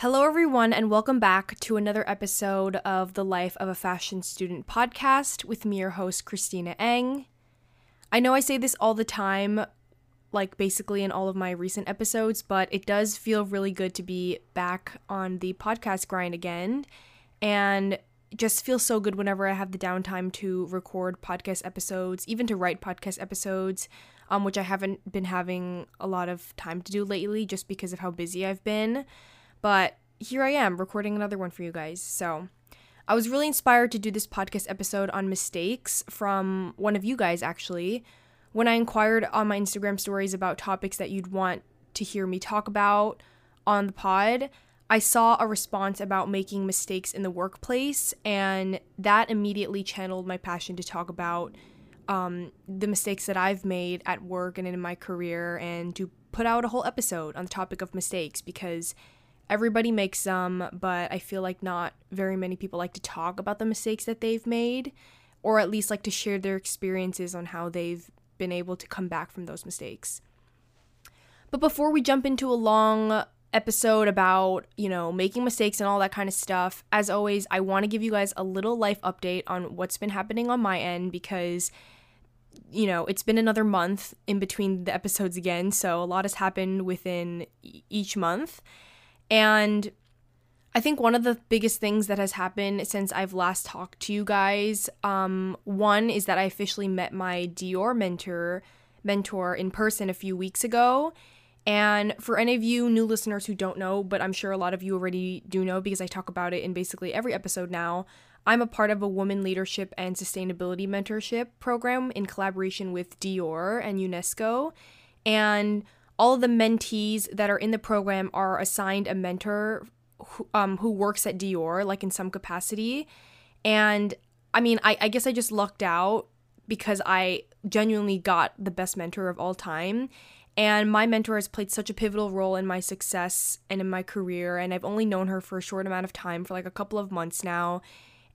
Hello, everyone, and welcome back to another episode of the Life of a Fashion Student podcast with me, your host, Christina Eng. I know I say this all the time, like basically in all of my recent episodes, but it does feel really good to be back on the podcast grind again. And just feels so good whenever I have the downtime to record podcast episodes, even to write podcast episodes, um, which I haven't been having a lot of time to do lately just because of how busy I've been. But here I am recording another one for you guys. So I was really inspired to do this podcast episode on mistakes from one of you guys, actually. When I inquired on my Instagram stories about topics that you'd want to hear me talk about on the pod, I saw a response about making mistakes in the workplace, and that immediately channeled my passion to talk about um, the mistakes that I've made at work and in my career, and to put out a whole episode on the topic of mistakes because everybody makes some, but I feel like not very many people like to talk about the mistakes that they've made, or at least like to share their experiences on how they've been able to come back from those mistakes. But before we jump into a long episode about, you know, making mistakes and all that kind of stuff, as always, I want to give you guys a little life update on what's been happening on my end because you know, it's been another month in between the episodes again, so a lot has happened within each month. And I think one of the biggest things that has happened since I've last talked to you guys, um, one is that I officially met my Dior mentor mentor in person a few weeks ago. And for any of you new listeners who don't know, but I'm sure a lot of you already do know because I talk about it in basically every episode now, I'm a part of a woman leadership and sustainability mentorship program in collaboration with Dior and UNESCO. And all the mentees that are in the program are assigned a mentor who, um, who works at Dior, like in some capacity. And I mean, I, I guess I just lucked out because I genuinely got the best mentor of all time. And my mentor has played such a pivotal role in my success and in my career. And I've only known her for a short amount of time, for like a couple of months now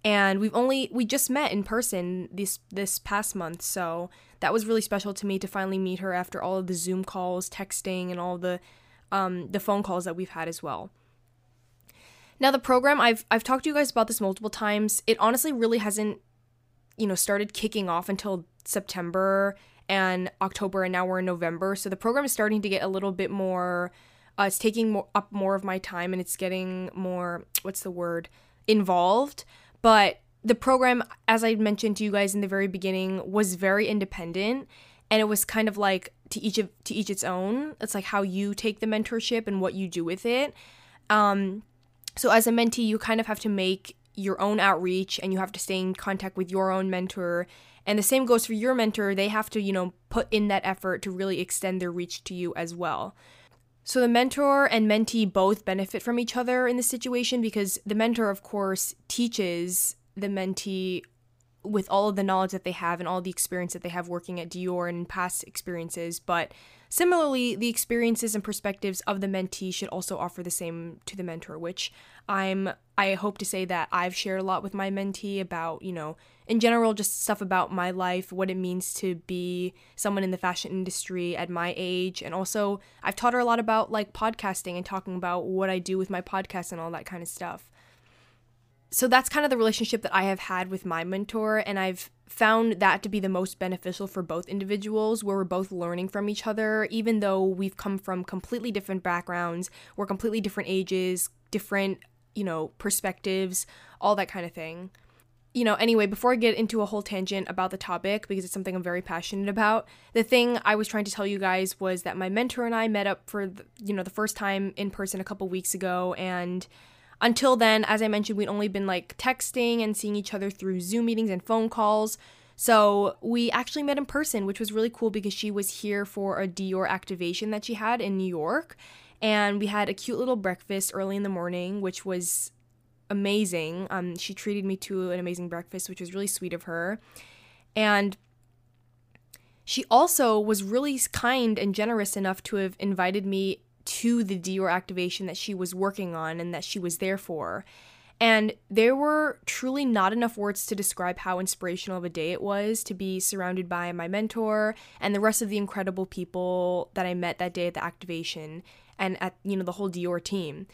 and we've only we just met in person this this past month. So that was really special to me to finally meet her after all of the zoom calls texting and all the um, the phone calls that we've had as well. Now the program i've i've talked to you guys about this multiple times. It honestly really hasn't you know started kicking off until september and october and now we're in november. So the program is starting to get a little bit more uh, it's taking more, up more of my time and it's getting more what's the word involved but the program, as I mentioned to you guys in the very beginning, was very independent and it was kind of like to each of to each its own. It's like how you take the mentorship and what you do with it. Um, so as a mentee, you kind of have to make your own outreach and you have to stay in contact with your own mentor. And the same goes for your mentor. They have to, you know, put in that effort to really extend their reach to you as well. So the mentor and mentee both benefit from each other in this situation because the mentor, of course, teaches the mentee with all of the knowledge that they have and all the experience that they have working at Dior and past experiences. But similarly, the experiences and perspectives of the mentee should also offer the same to the mentor, which I'm I hope to say that I've shared a lot with my mentee about, you know, in general, just stuff about my life, what it means to be someone in the fashion industry at my age. And also, I've taught her a lot about like podcasting and talking about what I do with my podcast and all that kind of stuff. So that's kind of the relationship that I have had with my mentor. And I've found that to be the most beneficial for both individuals, where we're both learning from each other, even though we've come from completely different backgrounds, we're completely different ages, different, you know, perspectives, all that kind of thing you know, anyway, before I get into a whole tangent about the topic, because it's something I'm very passionate about, the thing I was trying to tell you guys was that my mentor and I met up for, the, you know, the first time in person a couple weeks ago. And until then, as I mentioned, we'd only been like texting and seeing each other through Zoom meetings and phone calls. So we actually met in person, which was really cool because she was here for a Dior activation that she had in New York. And we had a cute little breakfast early in the morning, which was amazing. Um, she treated me to an amazing breakfast, which was really sweet of her. And she also was really kind and generous enough to have invited me to the Dior activation that she was working on and that she was there for. And there were truly not enough words to describe how inspirational of a day it was to be surrounded by my mentor and the rest of the incredible people that I met that day at the activation and at you know the whole Dior team.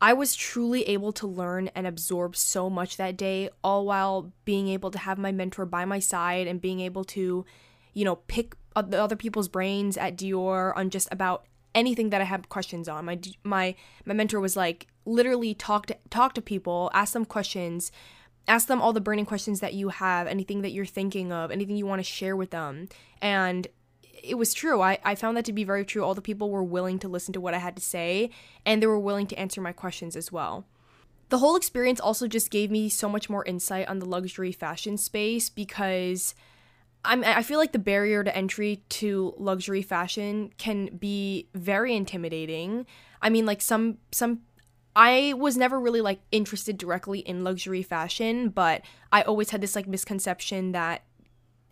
I was truly able to learn and absorb so much that day, all while being able to have my mentor by my side and being able to, you know, pick the other people's brains at Dior on just about anything that I had questions on. My my my mentor was like literally talk to talk to people, ask them questions, ask them all the burning questions that you have, anything that you're thinking of, anything you want to share with them. And it was true. I, I found that to be very true. All the people were willing to listen to what I had to say, and they were willing to answer my questions as well. The whole experience also just gave me so much more insight on the luxury fashion space because I'm, I feel like the barrier to entry to luxury fashion can be very intimidating. I mean, like some some I was never really like interested directly in luxury fashion, but I always had this like misconception that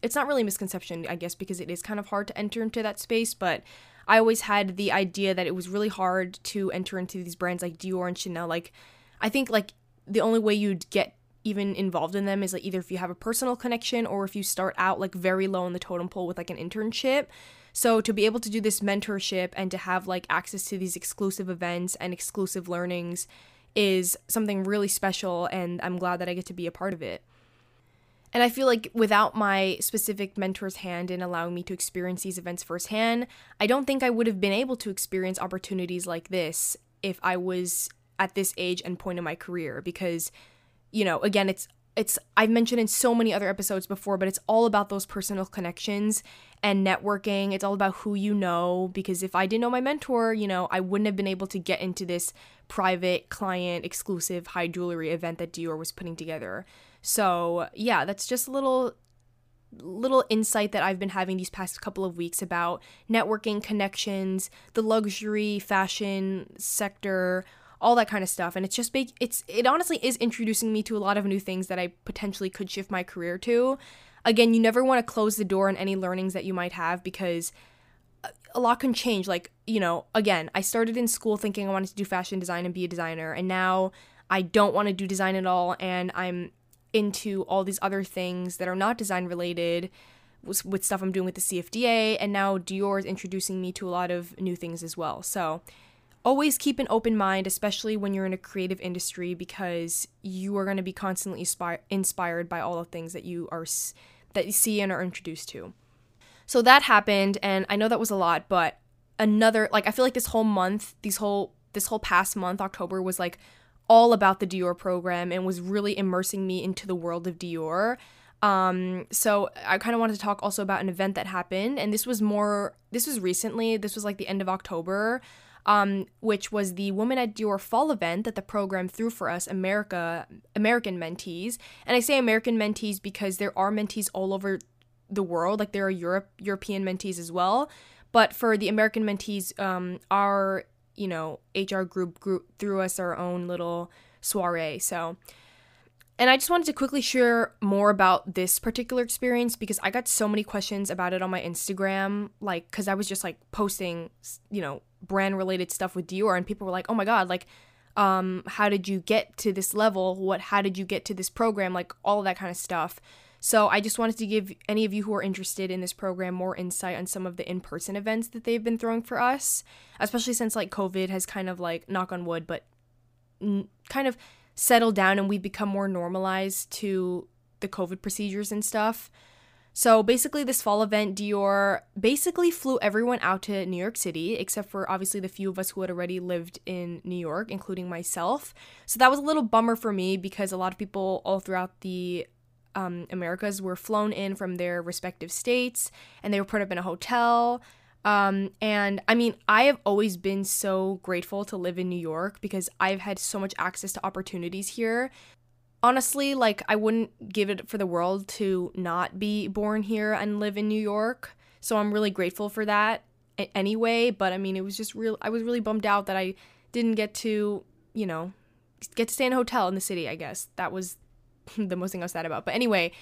it's not really misconception, I guess, because it is kind of hard to enter into that space, but I always had the idea that it was really hard to enter into these brands like Dior and Chanel. Like, I think like the only way you'd get even involved in them is like either if you have a personal connection or if you start out like very low in the totem pole with like an internship. So to be able to do this mentorship and to have like access to these exclusive events and exclusive learnings is something really special and I'm glad that I get to be a part of it. And I feel like without my specific mentor's hand in allowing me to experience these events firsthand, I don't think I would have been able to experience opportunities like this if I was at this age and point in my career because you know, again, it's it's I've mentioned in so many other episodes before, but it's all about those personal connections and networking. It's all about who you know because if I didn't know my mentor, you know, I wouldn't have been able to get into this private client exclusive high jewelry event that Dior was putting together. So, yeah, that's just a little little insight that I've been having these past couple of weeks about networking connections, the luxury fashion sector, all that kind of stuff. And it's just big. It's it honestly is introducing me to a lot of new things that I potentially could shift my career to. Again, you never want to close the door on any learnings that you might have because a lot can change. Like, you know, again, I started in school thinking I wanted to do fashion design and be a designer, and now I don't want to do design at all, and I'm into all these other things that are not design related with, stuff I'm doing with the CFDA, and now Dior is introducing me to a lot of new things as well. So always keep an open mind, especially when you're in a creative industry, because you are going to be constantly inspired by all the things that you are that you see and are introduced to. So that happened, and I know that was a lot, but another like I feel like this whole month, these whole this whole past month, October was like all about the Dior program and was really immersing me into the world of Dior. Um, so I kind of wanted to talk also about an event that happened, and this was more, this was recently, this was like the end of October um, which was the Woman at Dior Fall event that the program threw for us, America, American mentees. And I say American mentees because there are mentees all over the world, like there are Europe European mentees as well. But for the American mentees, um, our you know HR group group threw us our own little soiree. So and I just wanted to quickly share more about this particular experience because I got so many questions about it on my Instagram, like, because I was just like posting, you know, brand related stuff with Dior, and people were like, oh my God, like, um, how did you get to this level? What, how did you get to this program? Like, all that kind of stuff. So I just wanted to give any of you who are interested in this program more insight on some of the in-person events that they've been throwing for us, especially since like COVID has kind of like knock on wood, but n- kind of settled down and we've become more normalized to the COVID procedures and stuff. So basically, this fall event, Dior basically flew everyone out to New York City, except for obviously the few of us who had already lived in New York, including myself. So that was a little bummer for me because a lot of people all throughout the um, Americas were flown in from their respective states and they were put up in a hotel. Um, and I mean, I have always been so grateful to live in New York because I've had so much access to opportunities here. Honestly, like, I wouldn't give it for the world to not be born here and live in New York. So I'm really grateful for that anyway. But I mean, it was just real, I was really bummed out that I didn't get to, you know, get to stay in a hotel in the city, I guess. That was the most thing I was sad about. But anyway,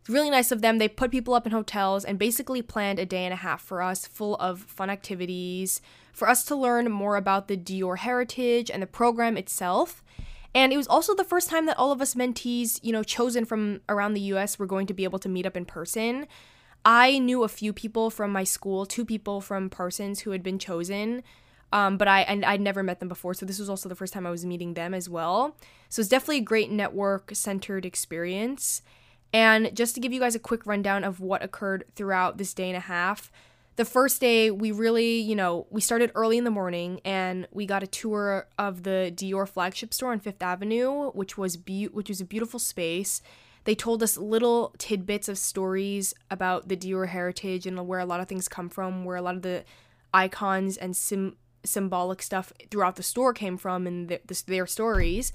it's really nice of them. They put people up in hotels and basically planned a day and a half for us, full of fun activities, for us to learn more about the Dior heritage and the program itself. And it was also the first time that all of us mentees, you know, chosen from around the US were going to be able to meet up in person. I knew a few people from my school, two people from Parsons who had been chosen. Um, but I and I'd never met them before, so this was also the first time I was meeting them as well. So it's definitely a great network centered experience. And just to give you guys a quick rundown of what occurred throughout this day and a half, the first day we really, you know, we started early in the morning and we got a tour of the Dior flagship store on Fifth Avenue, which was be- which was a beautiful space. They told us little tidbits of stories about the Dior heritage and where a lot of things come from, where a lot of the icons and sim- symbolic stuff throughout the store came from and the, the, their stories.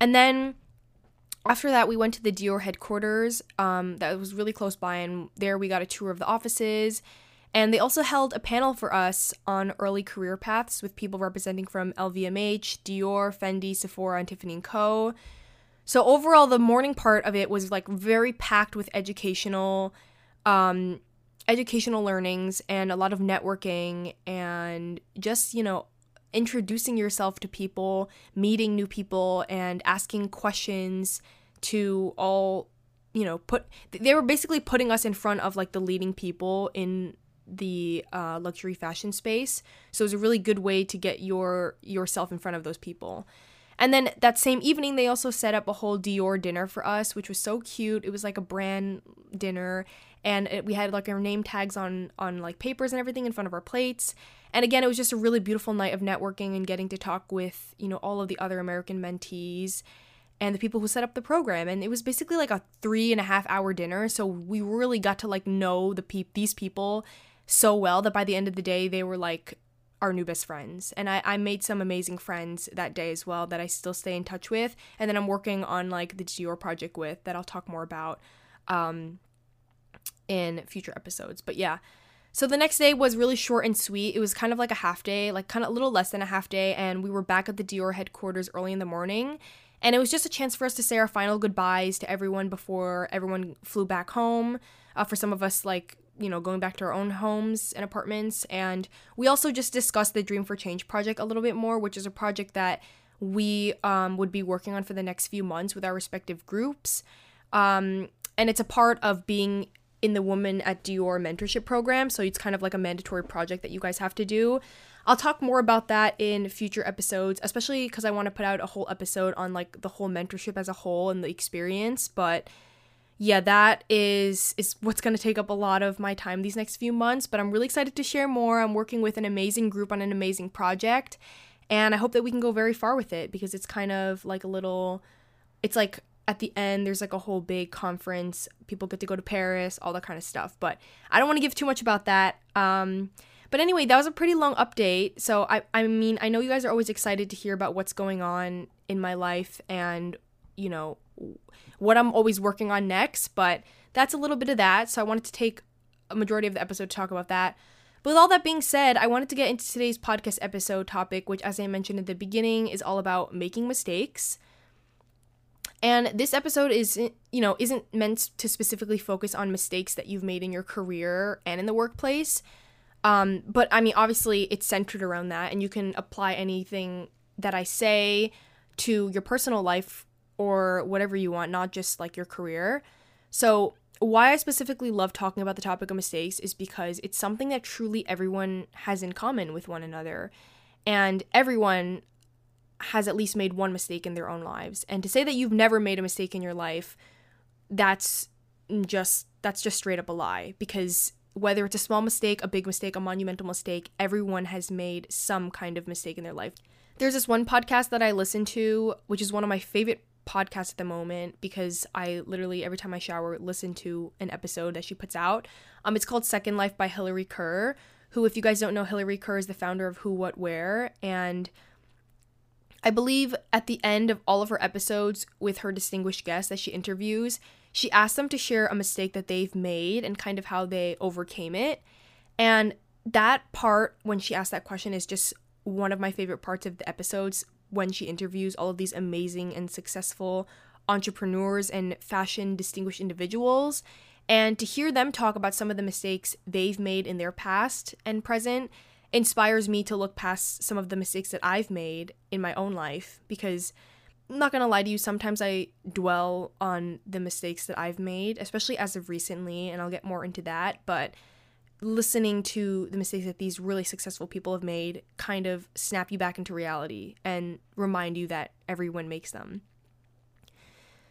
And then after that, we went to the Dior headquarters um, that was really close by, and there we got a tour of the offices. And they also held a panel for us on early career paths with people representing from LVMH, Dior, Fendi, Sephora, and Tiffany & Co. So overall, the morning part of it was like very packed with educational, um, educational learnings and a lot of networking and just you know introducing yourself to people, meeting new people, and asking questions to all, you know, put. They were basically putting us in front of like the leading people in the uh, luxury fashion space. So it was a really good way to get your yourself in front of those people. And then that same evening, they also set up a whole Dior dinner for us, which was so cute. It was like a brand dinner, and it, we had like our name tags on on like papers and everything in front of our plates. And again, it was just a really beautiful night of networking and getting to talk with, you know, all of the other American mentees and the people who set up the program. And it was basically like a three and a half hour dinner. So we really got to like know the pe- these people so well that by the end of the day, they were like our new best friends. And I, I made some amazing friends that day as well that I still stay in touch with. And then I'm working on like the Dior project with that I'll talk more about um, in future episodes. But yeah, so the next day was really short and sweet. It was kind of like a half day, like kind of a little less than a half day, and we were back at the Dior headquarters early in the morning. And it was just a chance for us to say our final goodbyes to everyone before everyone flew back home. Uh, for some of us, like, you know, going back to our own homes and apartments. And we also just discussed the Dream for Change project a little bit more, which is a project that we um, would be working on for the next few months with our respective groups. Um, and it's a part of being in the Woman at Dior mentorship program. So it's kind of like a mandatory project that you guys have to do. I'll talk more about that in future episodes, especially because I want to put out a whole episode on like the whole mentorship as a whole and the experience. But yeah, that is is what's going to take up a lot of my time these next few months, but I'm really excited to share more. I'm working with an amazing group on an amazing project, and I hope that we can go very far with it because it's kind of like a little it's like at the end there's like a whole big conference people get to go to paris all that kind of stuff but i don't want to give too much about that um, but anyway that was a pretty long update so I, I mean i know you guys are always excited to hear about what's going on in my life and you know what i'm always working on next but that's a little bit of that so i wanted to take a majority of the episode to talk about that but with all that being said, I wanted to get into today's podcast episode topic, which, as I mentioned at the beginning, is all about making mistakes. And this episode is, you know, isn't meant to specifically focus on mistakes that you've made in your career and in the workplace. Um, but I mean, obviously, it's centered around that, and you can apply anything that I say to your personal life or whatever you want, not just like your career. So, why I specifically love talking about the topic of mistakes is because it's something that truly everyone has in common with one another. And everyone has at least made one mistake in their own lives. And to say that you've never made a mistake in your life, that's just that's just straight up a lie because whether it's a small mistake, a big mistake, a monumental mistake, everyone has made some kind of mistake in their life. There's this one podcast that I listen to, which is one of my favorite podcasts at the moment because I literally every time I shower listen to an episode that she puts out. Um it's called Second Life by Hillary Kerr, who if you guys don't know Hillary Kerr is the founder of Who What Wear, and I believe at the end of all of her episodes with her distinguished guests that she interviews, she asks them to share a mistake that they've made and kind of how they overcame it. And that part, when she asks that question, is just one of my favorite parts of the episodes when she interviews all of these amazing and successful entrepreneurs and fashion distinguished individuals. And to hear them talk about some of the mistakes they've made in their past and present inspires me to look past some of the mistakes that I've made in my own life because I'm not gonna lie to you, sometimes I dwell on the mistakes that I've made, especially as of recently, and I'll get more into that. But listening to the mistakes that these really successful people have made kind of snap you back into reality and remind you that everyone makes them.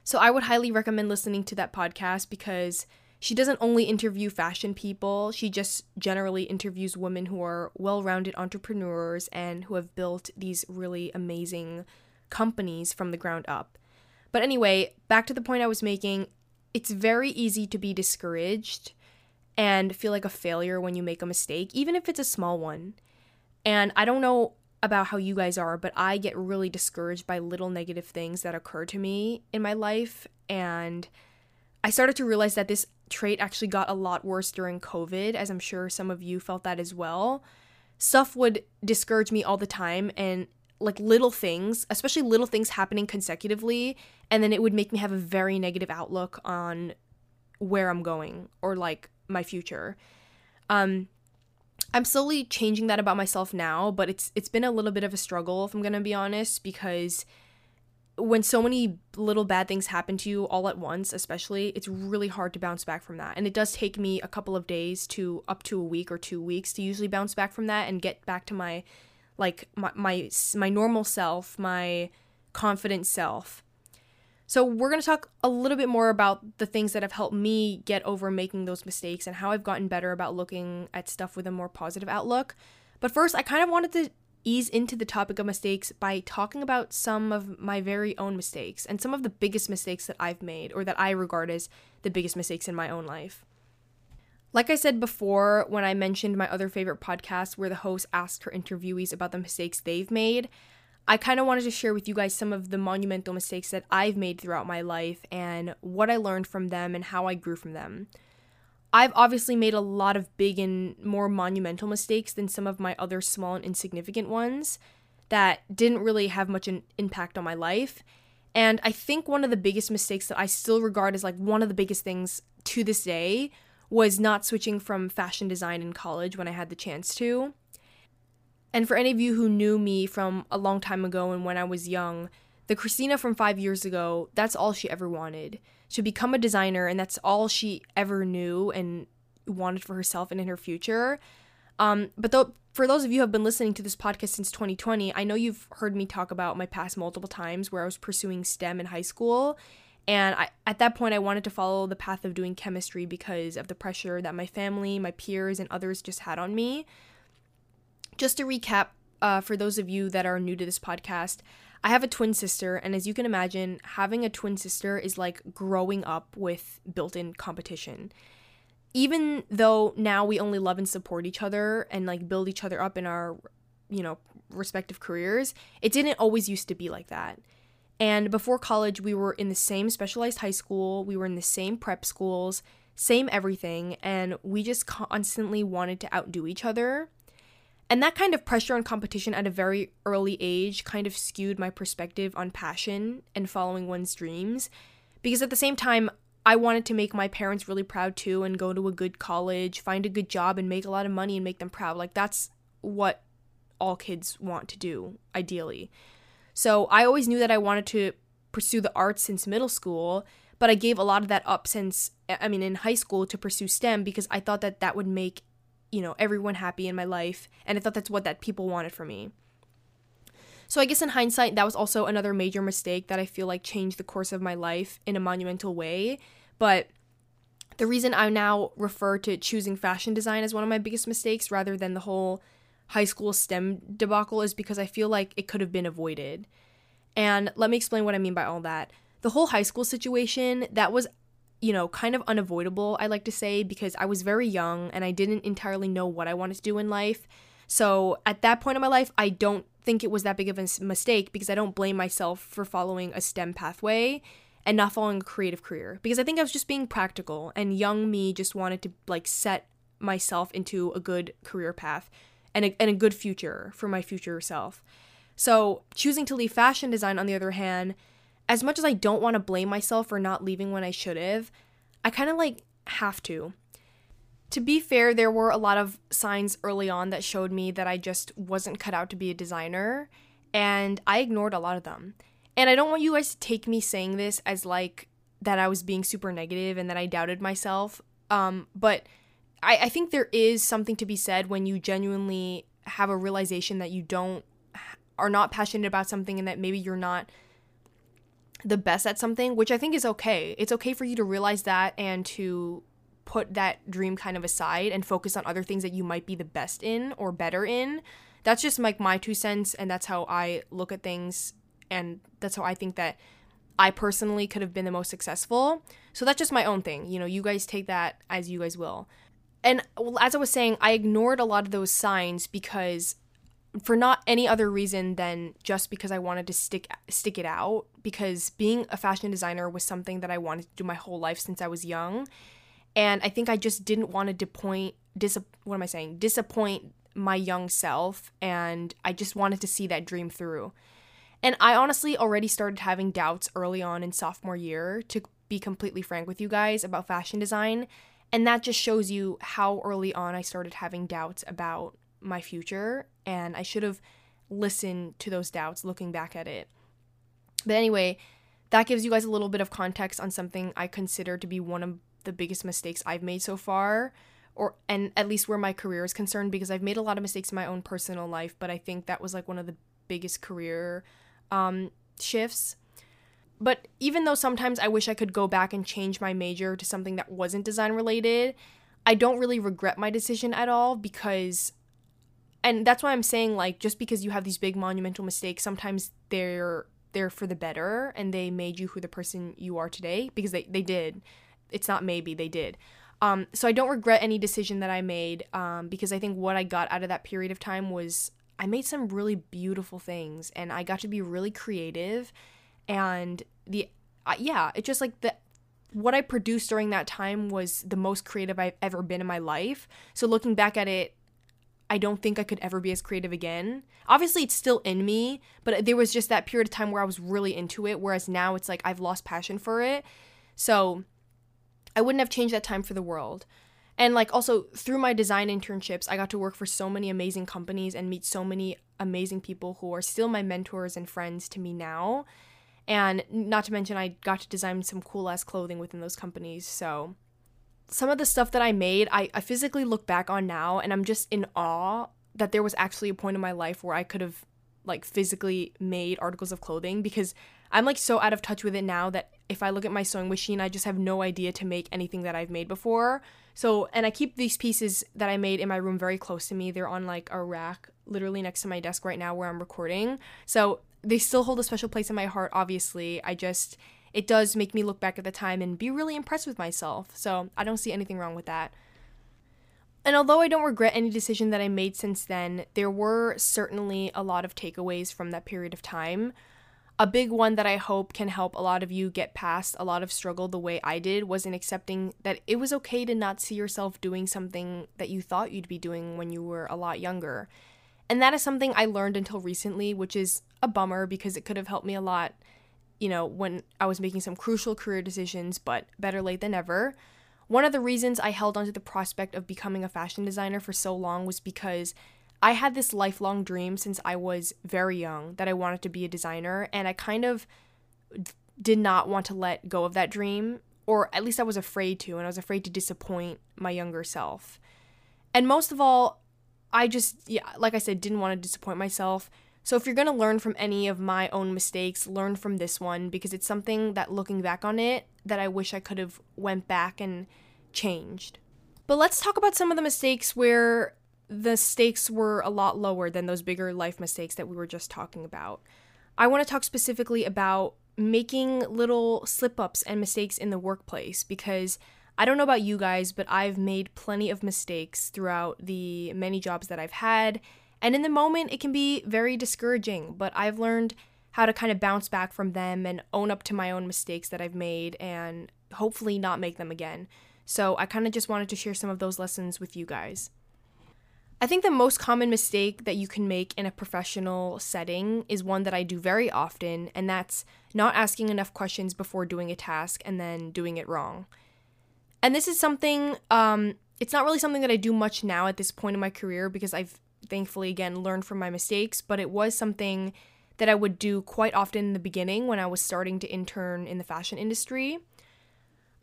So I would highly recommend listening to that podcast because she doesn't only interview fashion people, she just generally interviews women who are well rounded entrepreneurs and who have built these really amazing companies from the ground up. But anyway, back to the point I was making it's very easy to be discouraged and feel like a failure when you make a mistake, even if it's a small one. And I don't know about how you guys are, but I get really discouraged by little negative things that occur to me in my life. And I started to realize that this trait actually got a lot worse during COVID, as I'm sure some of you felt that as well. Stuff would discourage me all the time, and like little things, especially little things happening consecutively, and then it would make me have a very negative outlook on where I'm going or like my future. Um I'm slowly changing that about myself now, but it's it's been a little bit of a struggle if I'm going to be honest because when so many little bad things happen to you all at once, especially, it's really hard to bounce back from that. And it does take me a couple of days to up to a week or 2 weeks to usually bounce back from that and get back to my like my my, my normal self, my confident self. So, we're going to talk a little bit more about the things that have helped me get over making those mistakes and how I've gotten better about looking at stuff with a more positive outlook. But first, I kind of wanted to ease into the topic of mistakes by talking about some of my very own mistakes and some of the biggest mistakes that I've made or that I regard as the biggest mistakes in my own life. Like I said before, when I mentioned my other favorite podcast where the host asked her interviewees about the mistakes they've made, I kind of wanted to share with you guys some of the monumental mistakes that I've made throughout my life and what I learned from them and how I grew from them. I've obviously made a lot of big and more monumental mistakes than some of my other small and insignificant ones that didn't really have much an impact on my life. And I think one of the biggest mistakes that I still regard as like one of the biggest things to this day was not switching from fashion design in college when I had the chance to. And for any of you who knew me from a long time ago and when I was young, the Christina from five years ago, that's all she ever wanted to become a designer, and that's all she ever knew and wanted for herself and in her future. Um, but though, for those of you who have been listening to this podcast since 2020, I know you've heard me talk about my past multiple times where I was pursuing STEM in high school. And I, at that point, I wanted to follow the path of doing chemistry because of the pressure that my family, my peers, and others just had on me. Just to recap, uh, for those of you that are new to this podcast, I have a twin sister, and as you can imagine, having a twin sister is like growing up with built in competition. Even though now we only love and support each other and like build each other up in our, you know, respective careers, it didn't always used to be like that. And before college, we were in the same specialized high school, we were in the same prep schools, same everything, and we just constantly wanted to outdo each other. And that kind of pressure and competition at a very early age kind of skewed my perspective on passion and following one's dreams. Because at the same time, I wanted to make my parents really proud too and go to a good college, find a good job, and make a lot of money and make them proud. Like, that's what all kids want to do, ideally. So I always knew that I wanted to pursue the arts since middle school, but I gave a lot of that up since, I mean, in high school to pursue STEM because I thought that that would make you know, everyone happy in my life. And I thought that's what that people wanted for me. So I guess in hindsight, that was also another major mistake that I feel like changed the course of my life in a monumental way. But the reason I now refer to choosing fashion design as one of my biggest mistakes rather than the whole high school STEM debacle is because I feel like it could have been avoided. And let me explain what I mean by all that. The whole high school situation, that was you know, kind of unavoidable, I like to say, because I was very young and I didn't entirely know what I wanted to do in life. So at that point in my life, I don't think it was that big of a mistake because I don't blame myself for following a STEM pathway and not following a creative career because I think I was just being practical and young me just wanted to like set myself into a good career path and a, and a good future for my future self. So choosing to leave fashion design, on the other hand, as much as I don't want to blame myself for not leaving when I should have, I kind of like have to. To be fair, there were a lot of signs early on that showed me that I just wasn't cut out to be a designer, and I ignored a lot of them. And I don't want you guys to take me saying this as like that I was being super negative and that I doubted myself. Um, but I, I think there is something to be said when you genuinely have a realization that you don't are not passionate about something and that maybe you're not the best at something, which I think is okay. It's okay for you to realize that and to put that dream kind of aside and focus on other things that you might be the best in or better in. That's just like my two cents and that's how I look at things and that's how I think that I personally could have been the most successful. So that's just my own thing. You know, you guys take that as you guys will. And as I was saying, I ignored a lot of those signs because for not any other reason than just because I wanted to stick stick it out because being a fashion designer was something that I wanted to do my whole life since I was young. And I think I just didn't want to disappoint dis- what am I saying? disappoint my young self and I just wanted to see that dream through. And I honestly already started having doubts early on in sophomore year to be completely frank with you guys about fashion design. And that just shows you how early on I started having doubts about my future and I should have listened to those doubts looking back at it. But anyway, that gives you guys a little bit of context on something I consider to be one of the biggest mistakes I've made so far or and at least where my career is concerned because I've made a lot of mistakes in my own personal life, but I think that was like one of the biggest career um, shifts. But even though sometimes I wish I could go back and change my major to something that wasn't design related, I don't really regret my decision at all because and that's why I'm saying like just because you have these big monumental mistakes, sometimes they're they're for the better and they made you who the person you are today because they, they did. It's not maybe, they did. Um, so I don't regret any decision that I made um, because I think what I got out of that period of time was I made some really beautiful things and I got to be really creative and the uh, yeah, it just like the what I produced during that time was the most creative I've ever been in my life. So looking back at it, I don't think I could ever be as creative again. Obviously, it's still in me, but there was just that period of time where I was really into it, whereas now it's like I've lost passion for it. So I wouldn't have changed that time for the world. And like also through my design internships, I got to work for so many amazing companies and meet so many amazing people who are still my mentors and friends to me now. And not to mention, I got to design some cool ass clothing within those companies. So some of the stuff that I made, I, I physically look back on now and I'm just in awe that there was actually a point in my life where I could have like physically made articles of clothing because I'm like so out of touch with it now that if I look at my sewing machine, I just have no idea to make anything that I've made before. So, and I keep these pieces that I made in my room very close to me. They're on like a rack literally next to my desk right now where I'm recording. So, they still hold a special place in my heart, obviously. I just, it does make me look back at the time and be really impressed with myself. So, I don't see anything wrong with that. And although I don't regret any decision that I made since then, there were certainly a lot of takeaways from that period of time. A big one that I hope can help a lot of you get past a lot of struggle the way I did was in accepting that it was okay to not see yourself doing something that you thought you'd be doing when you were a lot younger. And that is something I learned until recently, which is a bummer because it could have helped me a lot, you know, when I was making some crucial career decisions, but better late than never. One of the reasons I held onto the prospect of becoming a fashion designer for so long was because I had this lifelong dream since I was very young that I wanted to be a designer, and I kind of did not want to let go of that dream, or at least I was afraid to, and I was afraid to disappoint my younger self. And most of all, I just, yeah, like I said, didn't want to disappoint myself. So if you're going to learn from any of my own mistakes, learn from this one because it's something that looking back on it that I wish I could have went back and changed. But let's talk about some of the mistakes where the stakes were a lot lower than those bigger life mistakes that we were just talking about. I want to talk specifically about making little slip ups and mistakes in the workplace because I don't know about you guys, but I've made plenty of mistakes throughout the many jobs that I've had. And in the moment, it can be very discouraging, but I've learned how to kind of bounce back from them and own up to my own mistakes that I've made and hopefully not make them again. So I kind of just wanted to share some of those lessons with you guys. I think the most common mistake that you can make in a professional setting is one that I do very often, and that's not asking enough questions before doing a task and then doing it wrong. And this is something, um, it's not really something that I do much now at this point in my career because I've thankfully, again, learned from my mistakes, but it was something that I would do quite often in the beginning when I was starting to intern in the fashion industry.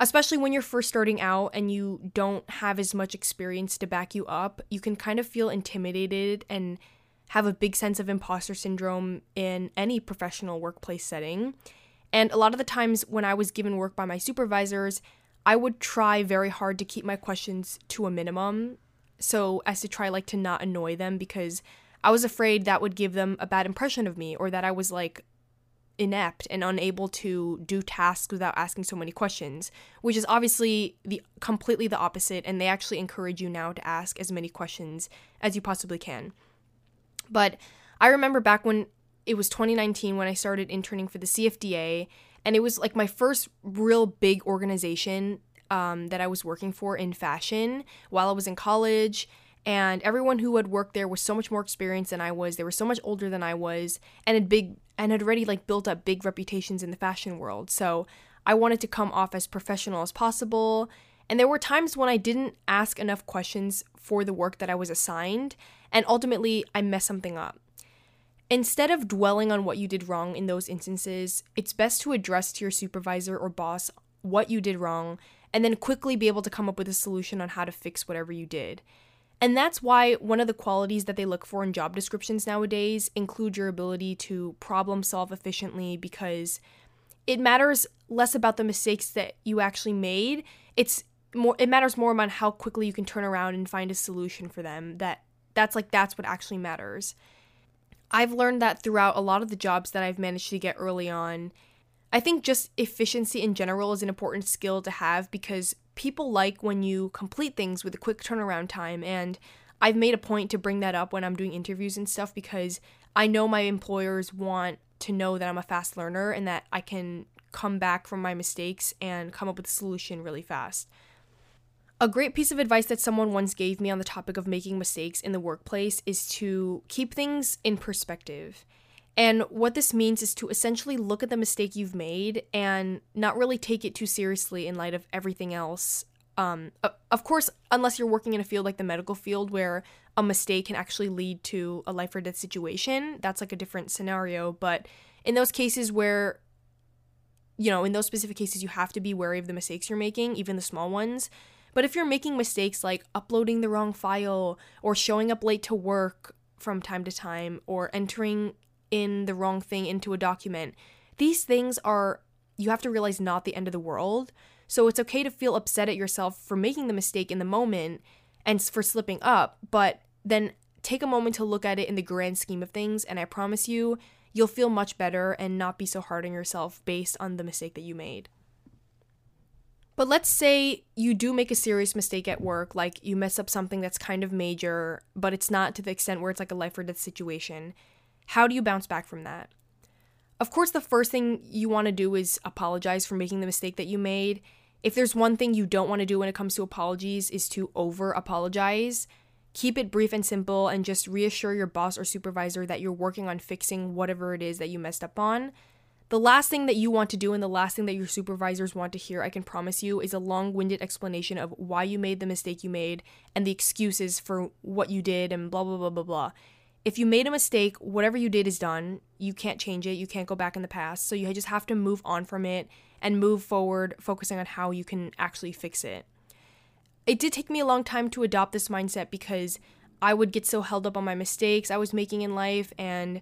especially when you're first starting out and you don't have as much experience to back you up, you can kind of feel intimidated and have a big sense of imposter syndrome in any professional workplace setting. And a lot of the times when I was given work by my supervisors, I would try very hard to keep my questions to a minimum so as to try like to not annoy them because I was afraid that would give them a bad impression of me or that I was like inept and unable to do tasks without asking so many questions, which is obviously the completely the opposite and they actually encourage you now to ask as many questions as you possibly can. But I remember back when it was 2019 when I started interning for the CFDA and it was like my first real big organization um, that I was working for in fashion while I was in college and everyone who had worked there was so much more experienced than I was. They were so much older than I was, and had big and had already like built up big reputations in the fashion world. So I wanted to come off as professional as possible. And there were times when I didn't ask enough questions for the work that I was assigned, and ultimately I messed something up. Instead of dwelling on what you did wrong in those instances, it's best to address to your supervisor or boss what you did wrong and then quickly be able to come up with a solution on how to fix whatever you did. And that's why one of the qualities that they look for in job descriptions nowadays include your ability to problem solve efficiently because it matters less about the mistakes that you actually made. It's more it matters more about how quickly you can turn around and find a solution for them. That that's like that's what actually matters. I've learned that throughout a lot of the jobs that I've managed to get early on. I think just efficiency in general is an important skill to have because people like when you complete things with a quick turnaround time and I've made a point to bring that up when I'm doing interviews and stuff because I know my employers want to know that I'm a fast learner and that I can come back from my mistakes and come up with a solution really fast. A great piece of advice that someone once gave me on the topic of making mistakes in the workplace is to keep things in perspective. And what this means is to essentially look at the mistake you've made and not really take it too seriously in light of everything else. Um, of course, unless you're working in a field like the medical field where a mistake can actually lead to a life or death situation, that's like a different scenario. But in those cases where, you know, in those specific cases, you have to be wary of the mistakes you're making, even the small ones. But if you're making mistakes like uploading the wrong file or showing up late to work from time to time or entering in the wrong thing into a document. These things are, you have to realize, not the end of the world. So it's okay to feel upset at yourself for making the mistake in the moment and for slipping up, but then take a moment to look at it in the grand scheme of things. And I promise you, you'll feel much better and not be so hard on yourself based on the mistake that you made. But let's say you do make a serious mistake at work, like you mess up something that's kind of major, but it's not to the extent where it's like a life or death situation. How do you bounce back from that? Of course, the first thing you want to do is apologize for making the mistake that you made. If there's one thing you don't want to do when it comes to apologies is to over apologize. Keep it brief and simple and just reassure your boss or supervisor that you're working on fixing whatever it is that you messed up on. The last thing that you want to do and the last thing that your supervisors want to hear, I can promise you, is a long winded explanation of why you made the mistake you made and the excuses for what you did and blah, blah, blah, blah, blah if you made a mistake, whatever you did is done. You can't change it. You can't go back in the past. So you just have to move on from it and move forward, focusing on how you can actually fix it. It did take me a long time to adopt this mindset because I would get so held up on my mistakes I was making in life and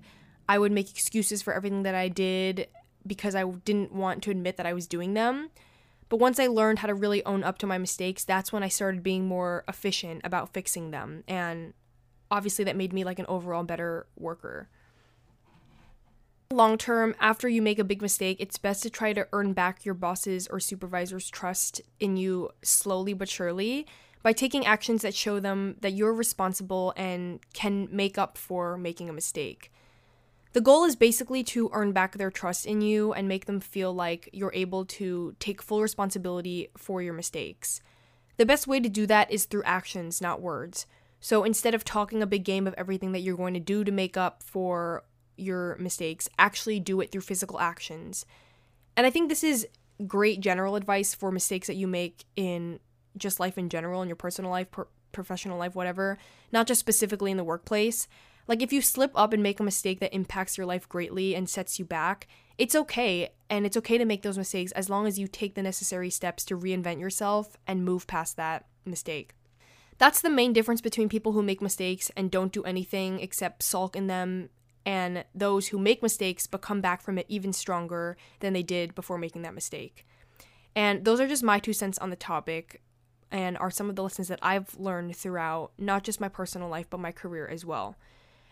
I would make excuses for everything that I did because I didn't want to admit that I was doing them. But once I learned how to really own up to my mistakes, that's when I started being more efficient about fixing them and obviously that made me like an overall better worker. Long term, after you make a big mistake, it's best to try to earn back your boss's or supervisor's trust in you slowly but surely by taking actions that show them that you're responsible and can make up for making a mistake. The goal is basically to earn back their trust in you and make them feel like you're able to take full responsibility for your mistakes. The best way to do that is through actions, not words. So instead of talking a big game of everything that you're going to do to make up for your mistakes, actually do it through physical actions. And I think this is great general advice for mistakes that you make in just life in general, in your personal life, per- professional life, whatever, not just specifically in the workplace. Like if you slip up and make a mistake that impacts your life greatly and sets you back, it's okay and it's okay to make those mistakes as long as you take the necessary steps to reinvent yourself and move past that mistake. That's the main difference between people who make mistakes and don't do anything except sulk in them and those who make mistakes but come back from it even stronger than they did before making that mistake. And those are just my two cents on the topic and are some of the lessons that I've learned throughout not just my personal life but my career as well.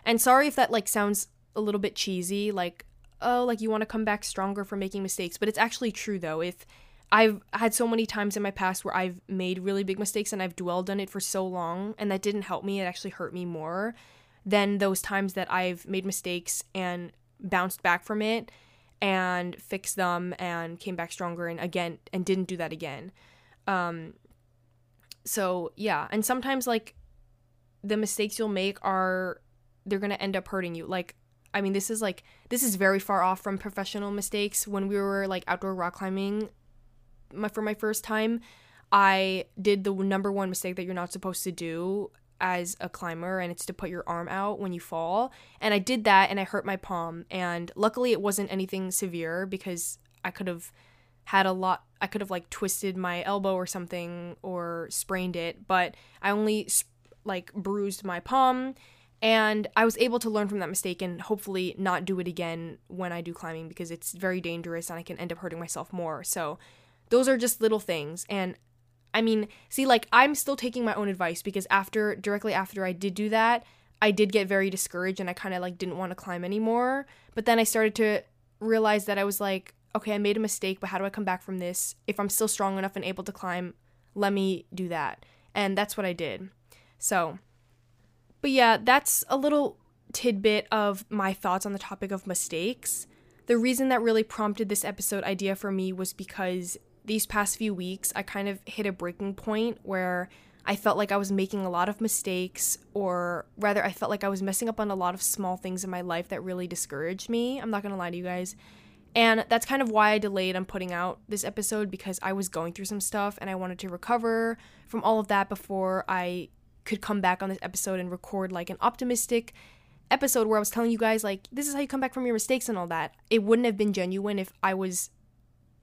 And sorry if that like sounds a little bit cheesy like oh like you want to come back stronger for making mistakes, but it's actually true though. If I've had so many times in my past where I've made really big mistakes and I've dwelled on it for so long and that didn't help me, it actually hurt me more than those times that I've made mistakes and bounced back from it and fixed them and came back stronger and again and didn't do that again. Um so yeah, and sometimes like the mistakes you'll make are they're going to end up hurting you. Like I mean, this is like this is very far off from professional mistakes. When we were like outdoor rock climbing, my for my first time, I did the number one mistake that you're not supposed to do as a climber and it's to put your arm out when you fall. And I did that and I hurt my palm and luckily it wasn't anything severe because I could have had a lot I could have like twisted my elbow or something or sprained it, but I only like bruised my palm and I was able to learn from that mistake and hopefully not do it again when I do climbing because it's very dangerous and I can end up hurting myself more. So those are just little things. And I mean, see, like, I'm still taking my own advice because after, directly after I did do that, I did get very discouraged and I kind of like didn't want to climb anymore. But then I started to realize that I was like, okay, I made a mistake, but how do I come back from this? If I'm still strong enough and able to climb, let me do that. And that's what I did. So, but yeah, that's a little tidbit of my thoughts on the topic of mistakes. The reason that really prompted this episode idea for me was because these past few weeks, I kind of hit a breaking point where I felt like I was making a lot of mistakes, or rather, I felt like I was messing up on a lot of small things in my life that really discouraged me. I'm not gonna lie to you guys. And that's kind of why I delayed on putting out this episode because I was going through some stuff and I wanted to recover from all of that before I could come back on this episode and record like an optimistic episode where I was telling you guys, like, this is how you come back from your mistakes and all that. It wouldn't have been genuine if I was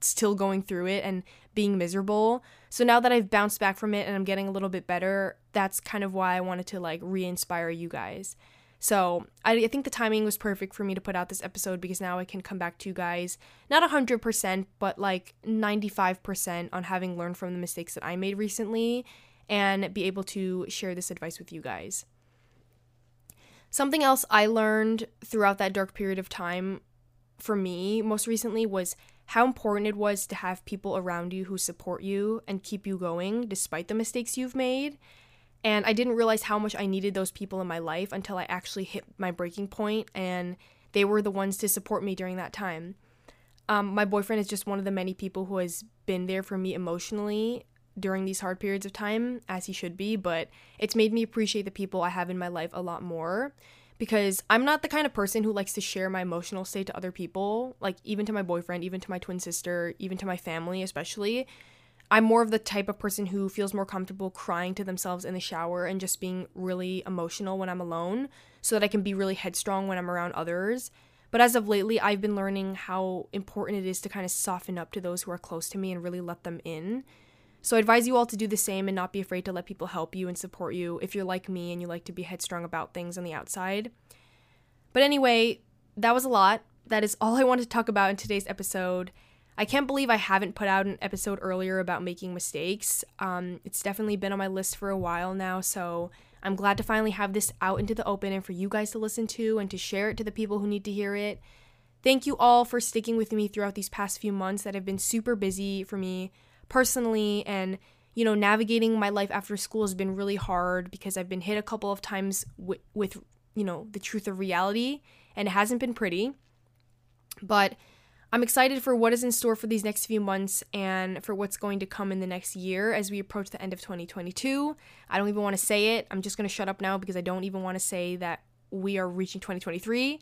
still going through it and being miserable. So now that I've bounced back from it and I'm getting a little bit better, that's kind of why I wanted to like re inspire you guys. So I, I, think the timing was perfect for me to put out this episode because now I can come back to you guys, not 100%, but like 95% on having learned from the mistakes that I made recently and be able to share this advice with you guys. Something else I learned throughout that dark period of time for me most recently was how important it was to have people around you who support you and keep you going despite the mistakes you've made. And I didn't realize how much I needed those people in my life until I actually hit my breaking point, and they were the ones to support me during that time. Um, my boyfriend is just one of the many people who has been there for me emotionally during these hard periods of time, as he should be, but it's made me appreciate the people I have in my life a lot more because I'm not the kind of person who likes to share my emotional state to other people, like even to my boyfriend, even to my twin sister, even to my family, especially. I'm more of the type of person who feels more comfortable crying to themselves in the shower and just being really emotional when I'm alone so that I can be really headstrong when I'm around others. But as of lately, I've been learning how important it is to kind of soften up to those who are close to me and really let them in so I advise you all to do the same and not be afraid to let people help you and support you if you're like me and you like to be headstrong about things on the outside. But anyway, that was a lot. That is all I wanted to talk about in today's episode. I can't believe I haven't put out an episode earlier about making mistakes. Um, it's definitely been on my list for a while now, so I'm glad to finally have this out into the open and for you guys to listen to and to share it to the people who need to hear it. Thank you all for sticking with me throughout these past few months that have been super busy for me personally and you know navigating my life after school has been really hard because I've been hit a couple of times with, with you know the truth of reality and it hasn't been pretty but I'm excited for what is in store for these next few months and for what's going to come in the next year as we approach the end of 2022. I don't even want to say it. I'm just going to shut up now because I don't even want to say that we are reaching 2023.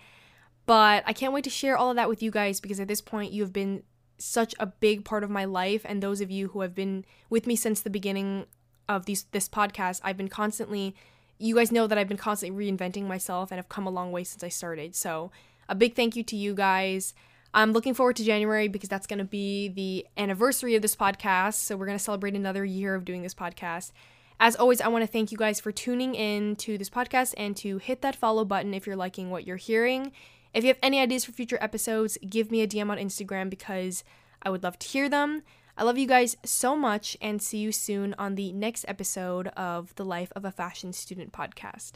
But I can't wait to share all of that with you guys because at this point you have been such a big part of my life and those of you who have been with me since the beginning of these this podcast i've been constantly you guys know that I've been constantly reinventing myself and have come a long way since I started. So, a big thank you to you guys. I'm looking forward to January because that's going to be the anniversary of this podcast. So, we're going to celebrate another year of doing this podcast. As always, I want to thank you guys for tuning in to this podcast and to hit that follow button if you're liking what you're hearing. If you have any ideas for future episodes, give me a DM on Instagram because I would love to hear them. I love you guys so much and see you soon on the next episode of the Life of a Fashion Student podcast.